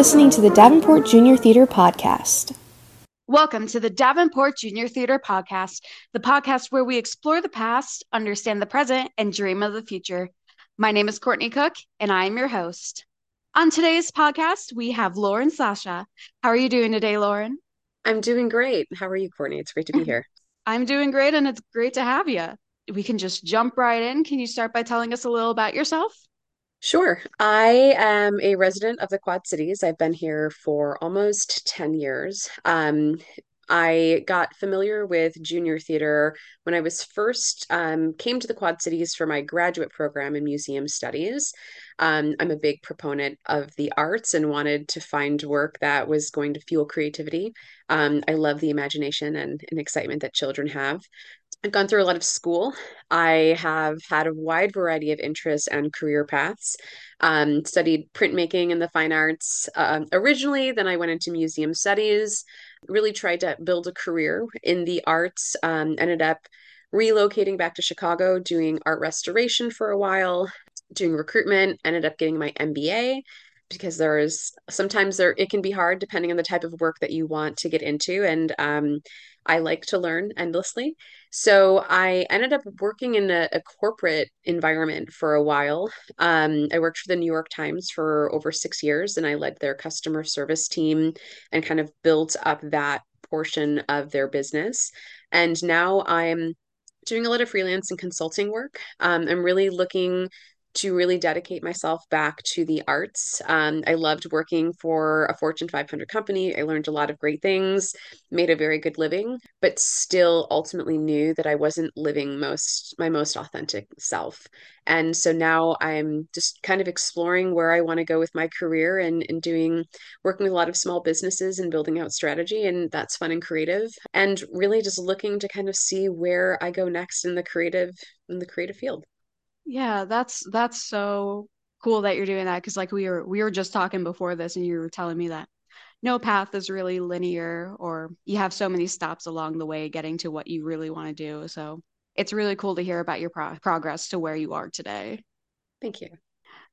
listening to the Davenport Junior Theater Podcast. Welcome to the Davenport Junior Theater Podcast, the podcast where we explore the past, understand the present, and dream of the future. My name is Courtney Cook, and I am your host. On today's podcast, we have Lauren Sciascia. How are you doing today, Lauren? I'm doing great. How are you, Courtney? It's great to be here. I'm doing great, and it's great to have you. We can just jump right in. Can you start by telling us a little about yourself? Sure. I am a resident of the Quad Cities. I've been here for almost 10 years. Um, I got familiar with junior theater when I was first um, came to the Quad Cities for my graduate program in museum studies. Um, I'm a big proponent of the arts and wanted to find work that was going to fuel creativity. Um, I love the imagination and, and excitement that children have. I've gone through a lot of school. I have had a wide variety of interests and career paths. Um, studied printmaking and the fine arts uh, originally, then I went into museum studies, really tried to build a career in the arts, um, ended up relocating back to Chicago, doing art restoration for a while, doing recruitment, ended up getting my MBA because there's sometimes there it can be hard depending on the type of work that you want to get into and um, I like to learn endlessly. So I ended up working in a, a corporate environment for a while. Um, I worked for the New York Times for over six years and I led their customer service team and kind of built up that portion of their business. And now I'm doing a lot of freelance and consulting work. Um, I'm really looking to really dedicate myself back to the arts. Um, I loved working for a Fortune 500 company. I learned a lot of great things, made a very good living, but still ultimately knew that I wasn't living most my most authentic self. And so now I'm just kind of exploring where I want to go with my career and, and doing working with a lot of small businesses and building out strategy. And that's fun and creative. And really just looking to kind of see where I go next in the creative in the creative field. Yeah, that's that's so cool that you're doing that because like we were we were just talking before this and you were telling me that no path is really linear or you have so many stops along the way getting to what you really want to do. So it's really cool to hear about your pro- progress to where you are today. Thank you.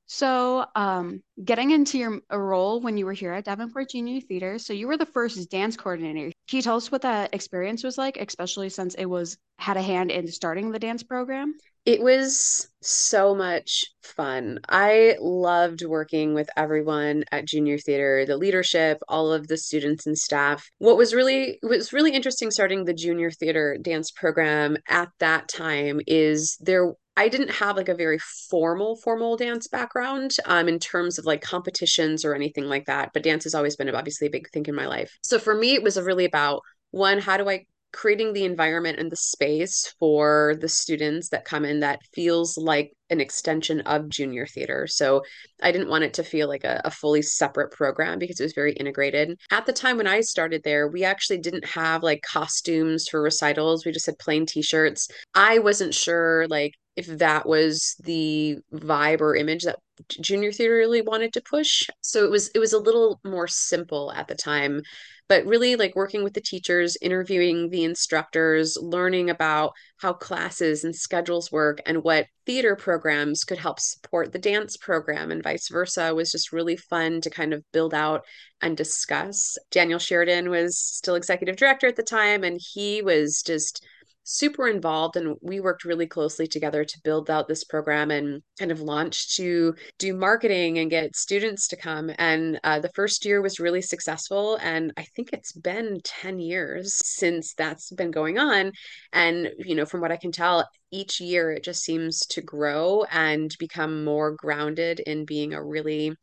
So, um, getting into your role when you were here at Davenport Junior Theater, so you were the first dance coordinator. Can you tell us what that experience was like, especially since it was had a hand in starting the dance program? It was so much fun. I loved working with everyone at Junior Theater, the leadership, all of the students and staff. What was really was really interesting starting the Junior Theater dance program at that time is there I didn't have like a very formal formal dance background um, in terms of like competitions or anything like that. But dance has always been obviously a big thing in my life. So for me, it was really about one, how do I creating the environment and the space for the students that come in that feels like an extension of junior theater. So I didn't want it to feel like a, a, fully separate program because it was very integrated. At the time when I started there, we actually didn't have like costumes for recitals. We just had plain t-shirts. I wasn't sure like if that was the vibe or image that junior theater really wanted to push. So it was it was a little more simple at the time but really like working with the teachers interviewing the instructors learning about how classes and schedules work and what theater programs could help support the dance program and vice versa was just really fun to kind of build out and discuss. Daniel sheridan was still executive director at the time and he was just super involved and we worked really closely together to build out this program and kind of launch to do marketing and get students to come. And uh, the first year was really successful and i think it's been 10 years since that's been going on. And you know from what i can tell each year it just seems to grow and become more grounded in being a really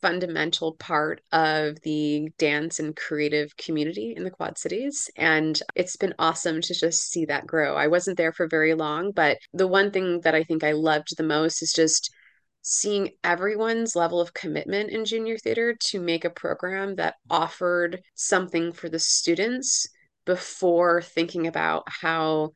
fundamental part of the dance and creative community in the Quad Cities. And it's been awesome to just see that grow. I wasn't there for very long, but the one thing that I think I loved the most is just seeing everyone's level of commitment in junior theater to make a program that offered something for the students before thinking about how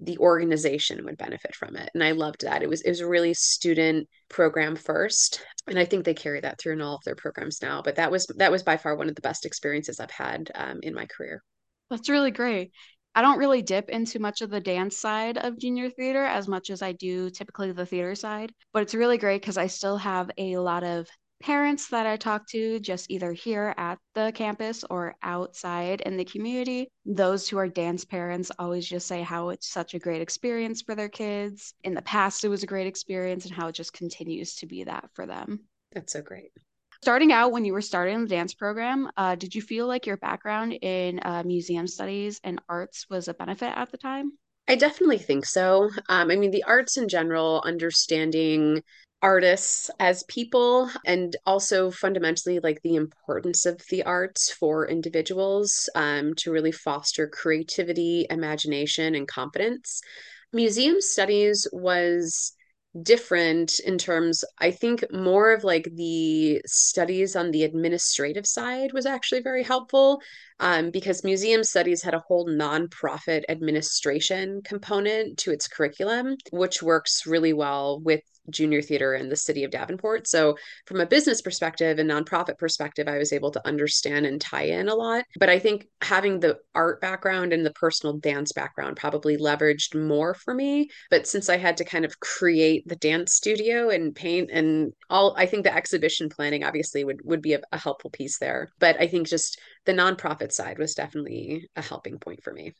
the organization would benefit from it and i loved that. It was it was a really student program first and i think they carry that through in all of their programs now but that was that was by far one of the best experiences i've had um, in my career. That's really great. I don't really dip into much of the dance side of junior theater as much as i do typically the theater side but it's really great because i still have a lot of parents that I talk to, just either here at the campus or outside in the community, those who are dance parents always just say how it's such a great experience for their kids. In the past, it was a great experience, and how it just continues to be that for them. That's so great. Starting out when you were starting the dance program, uh, did you feel like your background in uh, museum studies and arts was a benefit at the time? I definitely think so. Um, I mean, the arts in general, understanding artists as people and also fundamentally like the importance of the arts for individuals um, to really foster creativity imagination and confidence. Museum studies was different in terms i think more of like the studies on the administrative side was actually very helpful um, because museum studies had a whole nonprofit administration component to its curriculum which works really well with junior theater in the city of Davenport. So, from a business perspective and nonprofit perspective, I was able to understand and tie in a lot. But I think having the art background and the personal dance background probably leveraged more for me. But since I had to kind of create the dance studio and paint and all, I think the exhibition planning obviously would would be a, a helpful piece there. But I think just the nonprofit side was definitely a helping point for me.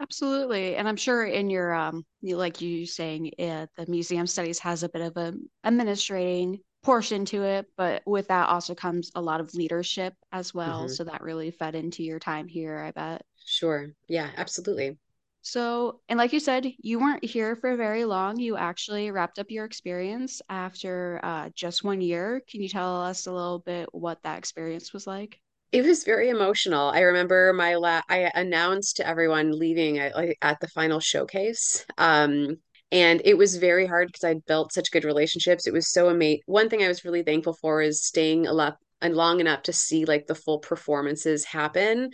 Absolutely. And I'm sure in your um you like you saying uh, the museum studies has a bit of a administrating portion to it, but with that also comes a lot of leadership as well. Mm-hmm. So that really fed into your time here, I bet. Sure. Yeah, absolutely. So, and like you said, you weren't here for very long. You actually wrapped up your experience after uh, just one year. Can you tell us a little bit what that experience was like? It was very emotional. I remember my la I announced to everyone leaving at like at the final showcase. Um, and it was very hard because I'd built such good relationships. It was so amazing. One thing I was really thankful for is staying a lot and long enough to see like the full performances happen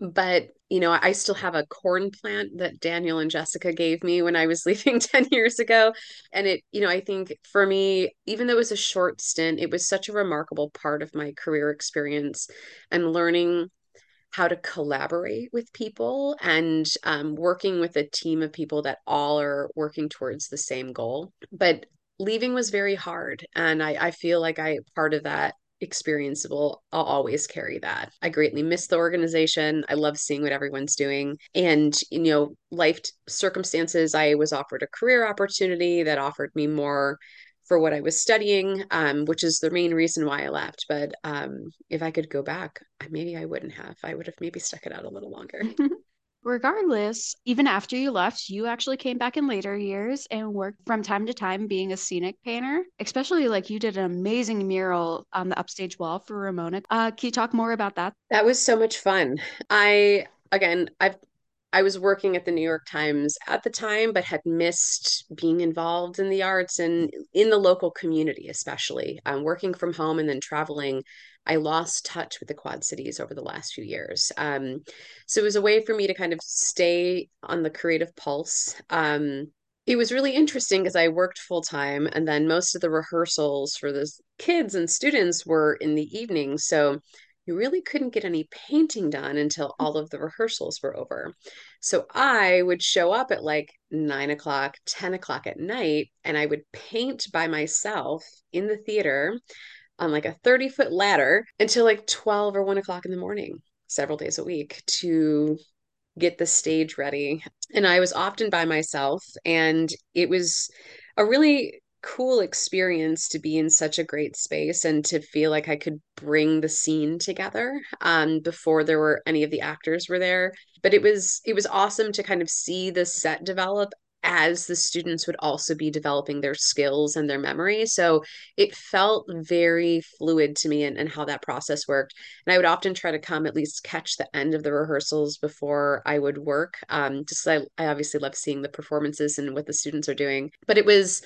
but you know i still have a corn plant that daniel and jessica gave me when i was leaving 10 years ago. And it you know i think for me even though it was a short stint it was such a remarkable part of my career experience. And learning how to collaborate with people and um, working with a team of people that all are working towards the same goal. But leaving was very hard and I, I feel like i part of that experienceable i'll always carry that. I greatly miss the organization. I love seeing what everyone's doing. And you know life circumstances i was offered a career opportunity that offered me more for what i was studying um, which is the main reason why i left. But um, if i could go back maybe i wouldn't have. I would have maybe stuck it out a little longer Regardless, even after you left, you actually came back in later years and worked from time to time being a scenic painter. Especially like you did an amazing mural on the upstage wall for Ramona. Uh, can you talk more about that? That was so much fun. I again, I've I was working at the New York Times at the time, but had missed being involved in the arts and in the local community, especially um, working from home and then traveling. I lost touch with the Quad Cities over the last few years. Um, so it was a way for me to kind of stay on the creative pulse. Um, it was really interesting because I worked full time, and then most of the rehearsals for the kids and students were in the evening. So you really couldn't get any painting done until mm. all of the rehearsals were over. So I would show up at like nine o'clock, 10 o'clock at night, and I would paint by myself in the theater on like a 30 foot ladder until like 12 or 1 o'clock in the morning, several days a week to get the stage ready. And I was often by myself, and it was a really cool experience to be in such a great space and to feel like I could bring the scene together um, before there were any of the actors were there. But it was it was awesome to kind of see the set develop as the students would also be developing their skills and their memory. So it felt very fluid to me and, and how that process worked. And I would often try to come at least catch the end of the rehearsals before I would work. Um, just I, I obviously love seeing the performances and what the students are doing. But it was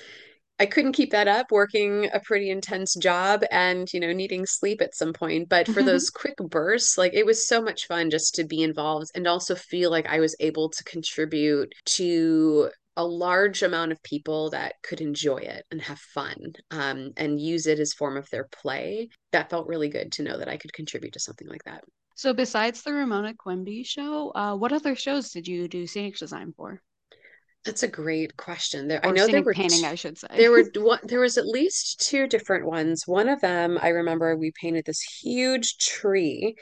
I couldn't keep that up working a pretty intense job and, you know, needing sleep at some point. But for those quick bursts, like it was so much fun just to be involved and also feel like I was able to contribute to a large amount of people that could enjoy it and have fun um, and use it as form of their play. That felt really good to know that I could contribute to something like that. So besides the Ramona Quimby show, uh, what other shows did you do scenic design for? That's a great question. There, I know there were painting, I should say. there were one, there was at least two different ones. One of them, I remember we painted this huge tree.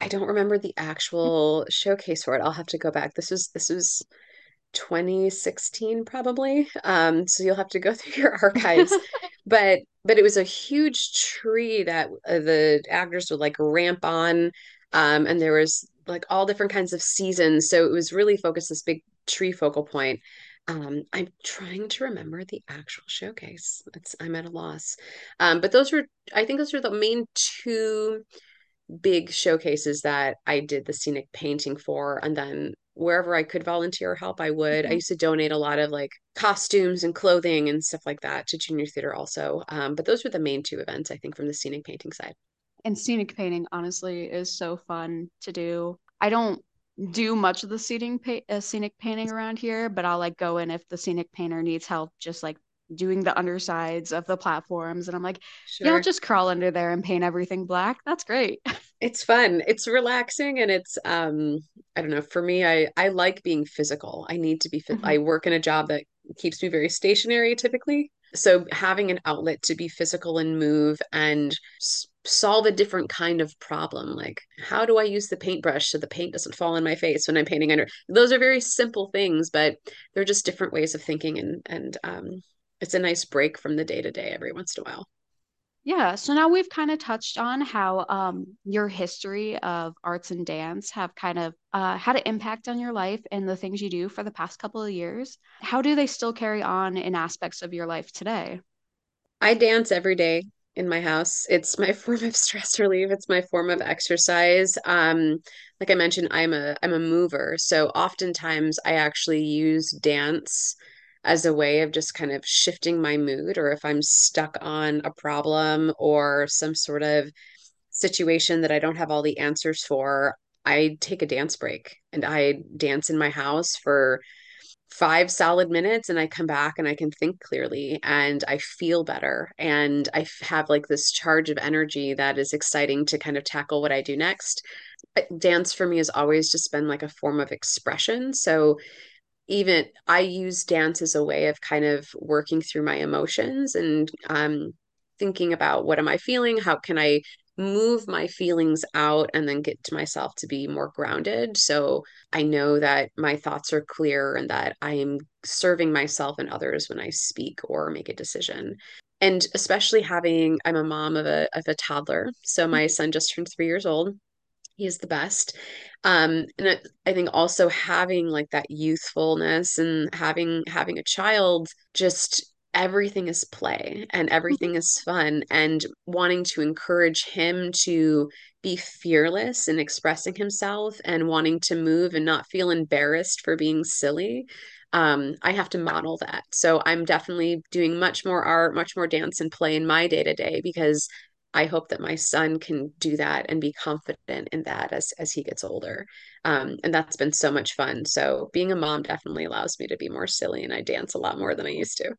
I don't remember the actual showcase for it. I'll have to go back. This was this was 2016 probably. Um, so you'll have to go through your archives. But but it was a huge tree that uh, the actors would like ramp on. Um, and there was like all different kinds of seasons. So it was really focused this big tree focal point. Um, I'm trying to remember the actual showcase. It's I'm at a loss. Um, but those were I think those were the main two big showcases that I did the scenic painting for. And then wherever I could volunteer or help, I would. I Mhm. used to donate a lot of like costumes and clothing and stuff like that to junior theater also. Um, but those were the main two events, I think, from the scenic painting side. And scenic painting, honestly, is so fun to do. I don't do much of the scenic pa uh, scenic painting around here, but I'll like go in if the scenic painter needs help, just like doing the undersides of the platforms. And I'm like, yeah, I'll just crawl under there and paint everything black. That's great. It's fun. It's relaxing and it's um I don't know, for me I I like being physical. I need to be fit. Mhm. I work in a job that keeps me very stationary typically. So having an outlet to be physical and move and solve a different kind of problem, like how do I use the paintbrush so the paint doesn't fall in my face when I'm painting under. Those are very simple things, but they're just different ways of thinking and and um it's a nice break from the day to day every once in a while. Yeah, so now we've kind of touched on how um, your history of arts and dance have kind of uh, had an impact on your life and the things you do for the past couple of years. How do they still carry on in aspects of your life today? I dance every day in my house. It's my form of stress relief. It's my form of exercise. Um, like I mentioned, I'm a I'm a mover, so oftentimes I actually use dance as a way of just kind of shifting my mood, or if I'm stuck on a problem or some sort of situation that I don't have all the answers for, I take a dance break and I dance in my house for five solid minutes and I come back and I can think clearly and I feel better and I have like this charge of energy that is exciting to kind of tackle what I do next. Dance for me has always just been like a form of expression. So even I use dance as a way of kind of working through my emotions and um, thinking about what am I feeling? How can I move my feelings out and then get to myself to be more grounded? So I know that my thoughts are clear and that I am serving myself and others when I speak or make a decision. And especially having, I'm a mom of a of a toddler. So my son just turned three years old he is the best. Um, and I, I think also having like that youthfulness and having having a child, just everything is play and everything is fun and wanting to encourage him to be fearless in expressing himself and wanting to move and not feel embarrassed for being silly. Um, I have to model that. So I'm definitely doing much more art, much more dance and play in my day to day because I hope that my son can do that and be confident in that as as he gets older. Um, and that's been so much fun. So being a mom definitely allows me to be more silly and I dance a lot more than I used to.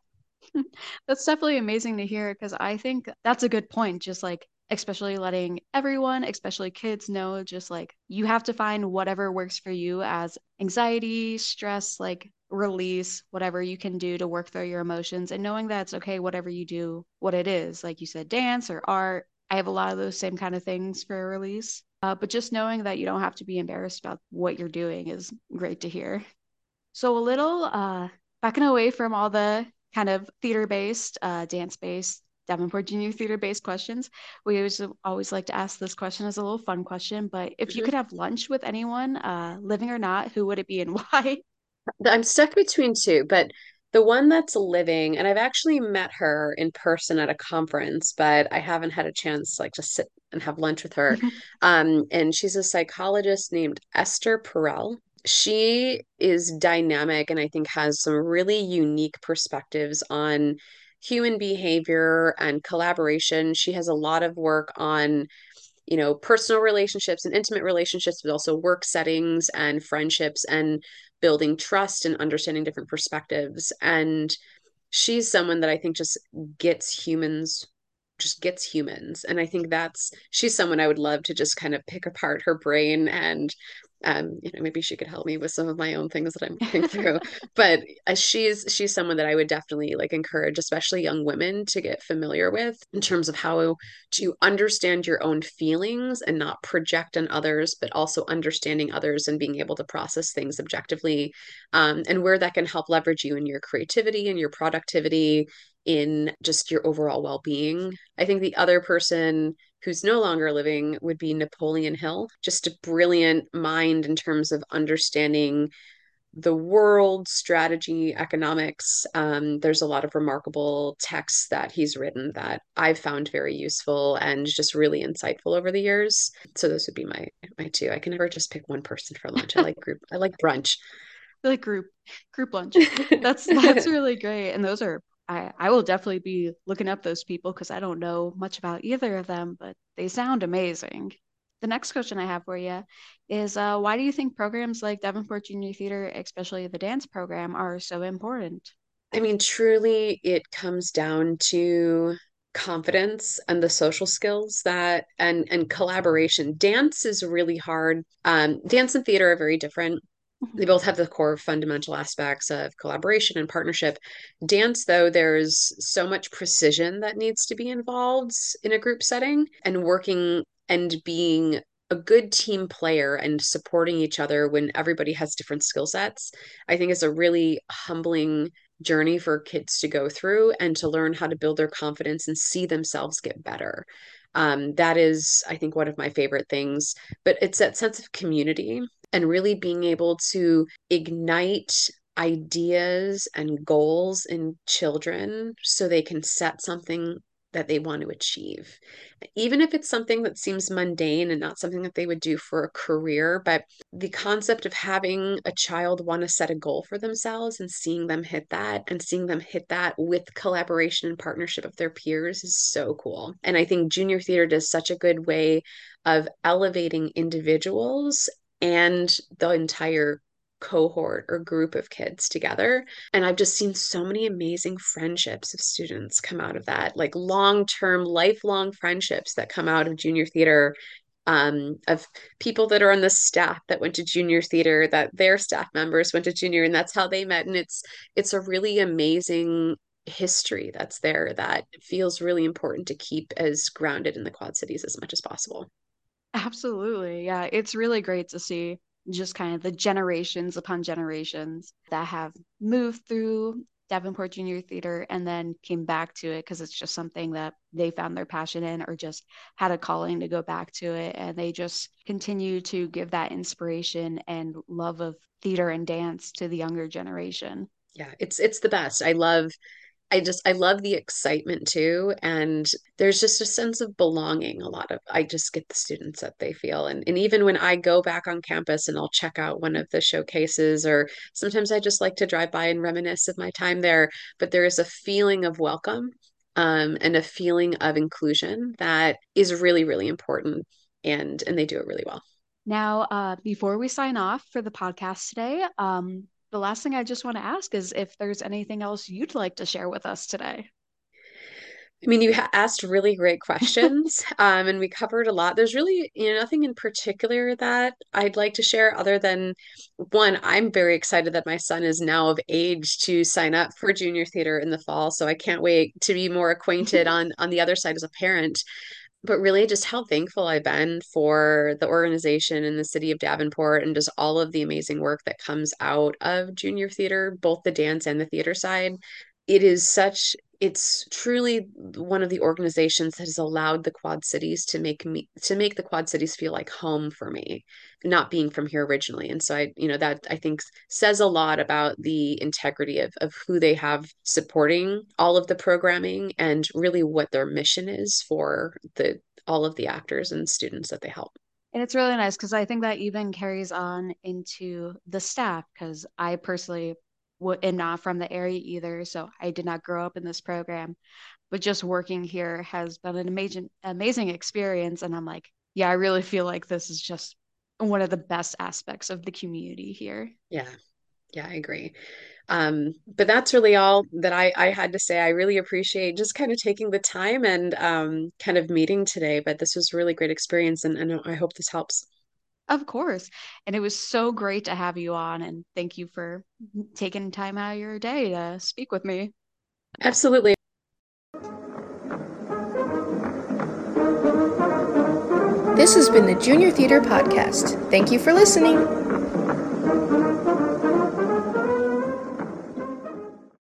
That's definitely amazing to hear because I think that's a good point. Just like, especially letting everyone, especially kids, know just like you have to find whatever works for you as anxiety, stress, like release, whatever you can do to work through your emotions, and knowing that it's okay, whatever you do, what it is. Like you said, dance or art. I have a lot of those same kind of things for release. Uh, but just knowing that you don't have to be embarrassed about what you're doing is great to hear. So a little uh, backing away from all the kind of theater-based, uh, dance-based, Davenport Junior theater-based questions, we always always like to ask this question as a little fun question. But if you Mhm. could have lunch with anyone, uh, living or not, who would it be and why? I'm stuck between two, but the one that's living, and I've actually met her in person at a conference, but I haven't had a chance like to sit and have lunch with her. Um, and she's a psychologist named Esther Perel. She is dynamic and I think has some really unique perspectives on human behavior and collaboration. She has a lot of work on you know, personal relationships and intimate relationships, but also work settings and friendships and building trust and understanding different perspectives. And she's someone that I think just gets humans just gets humans. And I think that's she's someone I would love to just kind of pick apart her brain and um, you know, maybe she could help me with some of my own things that I'm going through. but uh, she's she's someone that I would definitely like encourage, especially young women, to get familiar with in terms of how to understand your own feelings and not project on others, but also understanding others and being able to process things objectively, um, and where that can help leverage you in your creativity and your productivity in just your overall well-being. I think the other person who's no longer living would be Napoleon Hill, just a brilliant mind in terms of understanding the world, strategy, economics. Um, there's a lot of remarkable texts that he's written that I've found very useful and just really insightful over the years. So those would be my my two. I can never just pick one person for lunch. I like group. I like brunch. I like group group lunch. That's that's really great. And those are I, I will definitely be looking up those people because I don't know much about either of them, but they sound amazing. The next question I have for you is uh, why do you think programs like Davenport Junior Theater, especially the dance program, are so important? I mean, truly, it comes down to confidence and the social skills that and and collaboration dance is really hard um dance and theater are very different they both have the core fundamental aspects of collaboration and partnership. Dance, though, there's so much precision that needs to be involved in a group setting and working and being a good team player and supporting each other when everybody has different skill sets, I think is a really humbling journey for kids to go through and to learn how to build their confidence and see themselves get better. Um, that is, I think, one of my favorite things. But it's that sense of community and really being able to ignite ideas and goals in children so they can set something that they want to achieve. Even if it's something that seems mundane and not something that they would do for a career, but the concept of having a child want to set a goal for themselves and seeing them hit that and seeing them hit that with collaboration and partnership of their peers is so cool. And I think junior theater does such a good way of elevating individuals and the entire cohort or group of kids together. And I've just seen so many amazing friendships of students come out of that, like long term, lifelong friendships that come out of junior theater. Um, of people that are on the staff that went to junior theater that their staff members went to junior and that's how they met and it's it's a really amazing history that's there that feels really important to keep as grounded in the quad cities as much as possible absolutely yeah it's really great to see just kind of the generations upon generations that have moved through Davenport Junior Theater and then came back to it because it's just something that they found their passion in or just had a calling to go back to it. And they just continue to give that inspiration and love of theater and dance to the younger generation. Yeah, it's it's the best. I love I just I love the excitement too and there's just a sense of belonging a lot of I just get the students that they feel and and even when I go back on campus and I'll check out one of the showcases or sometimes I just like to drive by and reminisce of my time there but there is a feeling of welcome um, and a feeling of inclusion that is really really important and and they do it really well. Now, uh, before we sign off for the podcast today, um, the last thing I just want to ask is if there's anything else you'd like to share with us today. I mean, you asked really great questions, um, and we covered a lot. There's really, you know, nothing in particular that I'd like to share other than one, I'm very excited that my son is now of age to sign up for junior theater in the fall. So I can't wait to be more acquainted on on the other side as a parent but really just how thankful I've been for the organization in the city of Davenport and just all of the amazing work that comes out of junior theater, both the dance and the theater side. It is such it's truly one of the organizations that has allowed the quad cities to make me to make the quad cities feel like home for me not being from here originally. And so i you know that i think says a lot about the integrity of, of who they have supporting all of the programming and really what their mission is for the all of the actors and students that they help. And it's really nice because i think that even carries on into the staff because i personally am not from the area either, so I did not grow up in this program. But just working here has been an amazing, amazing experience, and I'm like, yeah, I really feel like this is just one of the best aspects of the community here. Yeah, Yeah, I agree. Um, but that's really all that I, I had to say. I really appreciate just kind of taking the time and um, kind of meeting today. But this was a really great experience, and, and I hope this helps. Of course. And it was so great to have you on. And thank you for taking time out of your day to speak with me. Absolutely. This has been the Junior Theater Podcast. Thank you for listening.